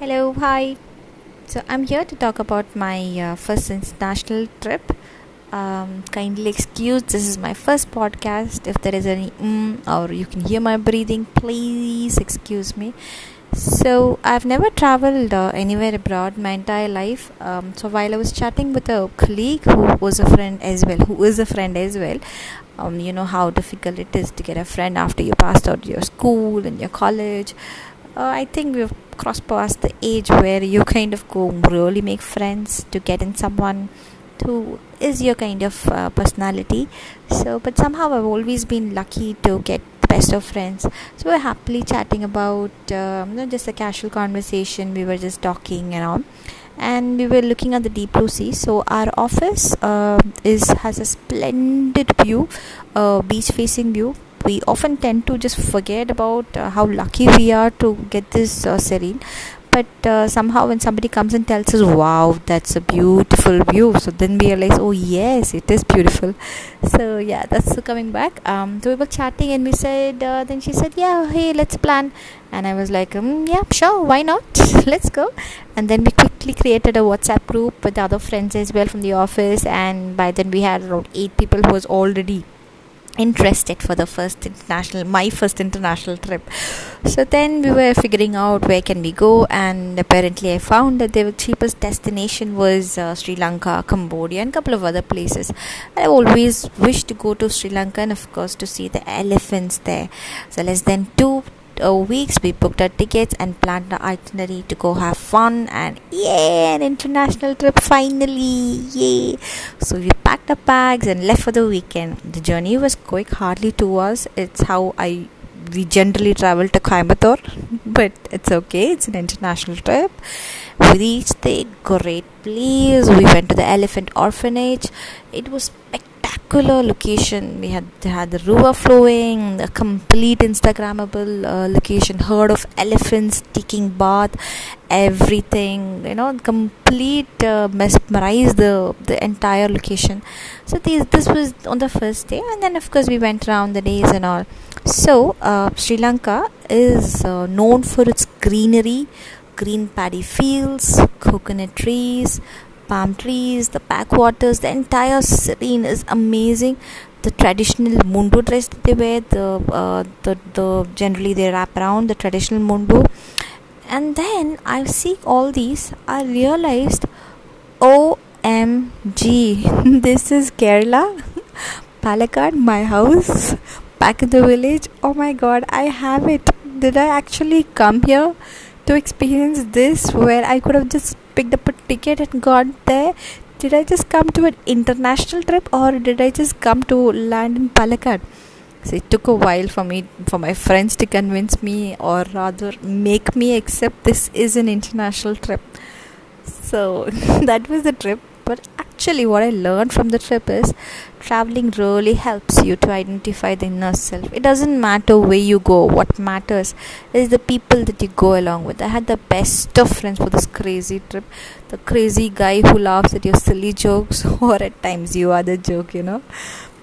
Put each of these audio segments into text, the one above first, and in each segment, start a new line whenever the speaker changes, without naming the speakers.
Hello, hi. So I'm here to talk about my uh, first international trip. Um, kindly excuse this is my first podcast. If there is any mm, or you can hear my breathing, please excuse me. So I've never traveled uh, anywhere abroad my entire life. Um, so while I was chatting with a colleague who was a friend as well, who is a friend as well, um, you know how difficult it is to get a friend after you passed out your school and your college. Uh, I think we've crossed past the age where you kind of go really make friends to get in someone who is your kind of uh, personality. So, but somehow I've always been lucky to get the best of friends. So we're happily chatting about not just a casual conversation. We were just talking and all and we were looking at the deep blue sea so our office uh, is has a splendid view uh, beach facing view we often tend to just forget about uh, how lucky we are to get this uh, serene. But uh, somehow when somebody comes and tells us wow that's a beautiful view so then we realize oh yes it is beautiful. So yeah that's coming back. Um, so we were chatting and we said uh, then she said yeah hey let's plan. And i was like um, yeah sure why not? Let's go. And then we quickly created a whatsapp group with other friends as well from the office. And by then we had around eight people who was already interested for the first international my first international trip. So then we were figuring out where can we go and apparently i found that the cheapest destination was uh, sri lanka cambodia and a couple of other places. I always wished to go to sri lanka and of course to see the elephants there. So less than two uh, weeks we booked our tickets and planned our itinerary to go have fun and yeah an international trip finally yay so we packed our bags and left for the weekend the journey was quick hardly two hours it's how i we generally travel to Coimbatore, but it's okay. It's an international trip. We reached the great place. We went to the elephant orphanage. It was spectacular spectacular location. We had had the river flowing, the complete Instagrammable uh, location, herd of elephants taking bath, everything. You know, complete uh, mesmerized the the entire location. So these this was on the first day, and then of course we went around the days and all. So uh, Sri Lanka is uh, known for its greenery, green paddy fields, coconut trees palm trees, the backwaters, the entire scene is amazing. The traditional mundu dress that they wear, the uh, the the generally they wrap around the traditional mundu, and then I see all these. I realized, OMG, this is Kerala, Palakkad, my house, back in the village. Oh my God, I have it. Did I actually come here? to experience this where I could have just picked up a ticket and got there. Did I just come to an international trip or did I just come to land in Palakkad? So it took a while for me, for my friends to convince me or rather make me accept this is an international trip. So that was the trip. Actually, what I learned from the trip is traveling really helps you to identify the inner self. It doesn't matter where you go, what matters is the people that you go along with. I had the best of friends for this crazy trip. The crazy guy who laughs at your silly jokes, or at times you are the joke, you know.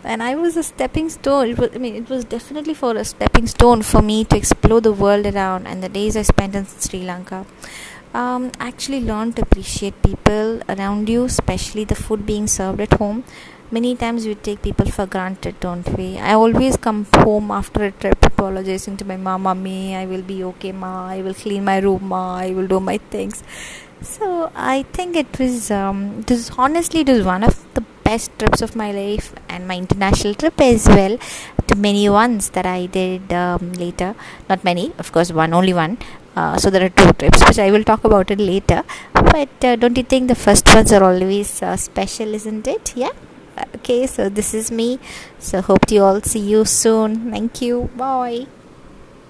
And I was a stepping stone. It was, I mean, it was definitely for a stepping stone for me to explore the world around and the days I spent in Sri Lanka um, actually learn to appreciate people around you, especially the food being served at home. Many times we take people for granted, don't we? I always come home after a trip apologizing to my mom, mommy, I will be okay, ma, I will clean my room, ma, I will do my things. So I think it was, um, this honestly, it was one of the best trips of my life and my international trip as well to many ones that I did um, later. Not many, of course, one only one. Uh, so there are two trips which i will talk about it later. But uh, don't you think the first ones are always uh, special isn't it? Yeah? Okay so this is me. So hope you all see you soon. Thank you. Bye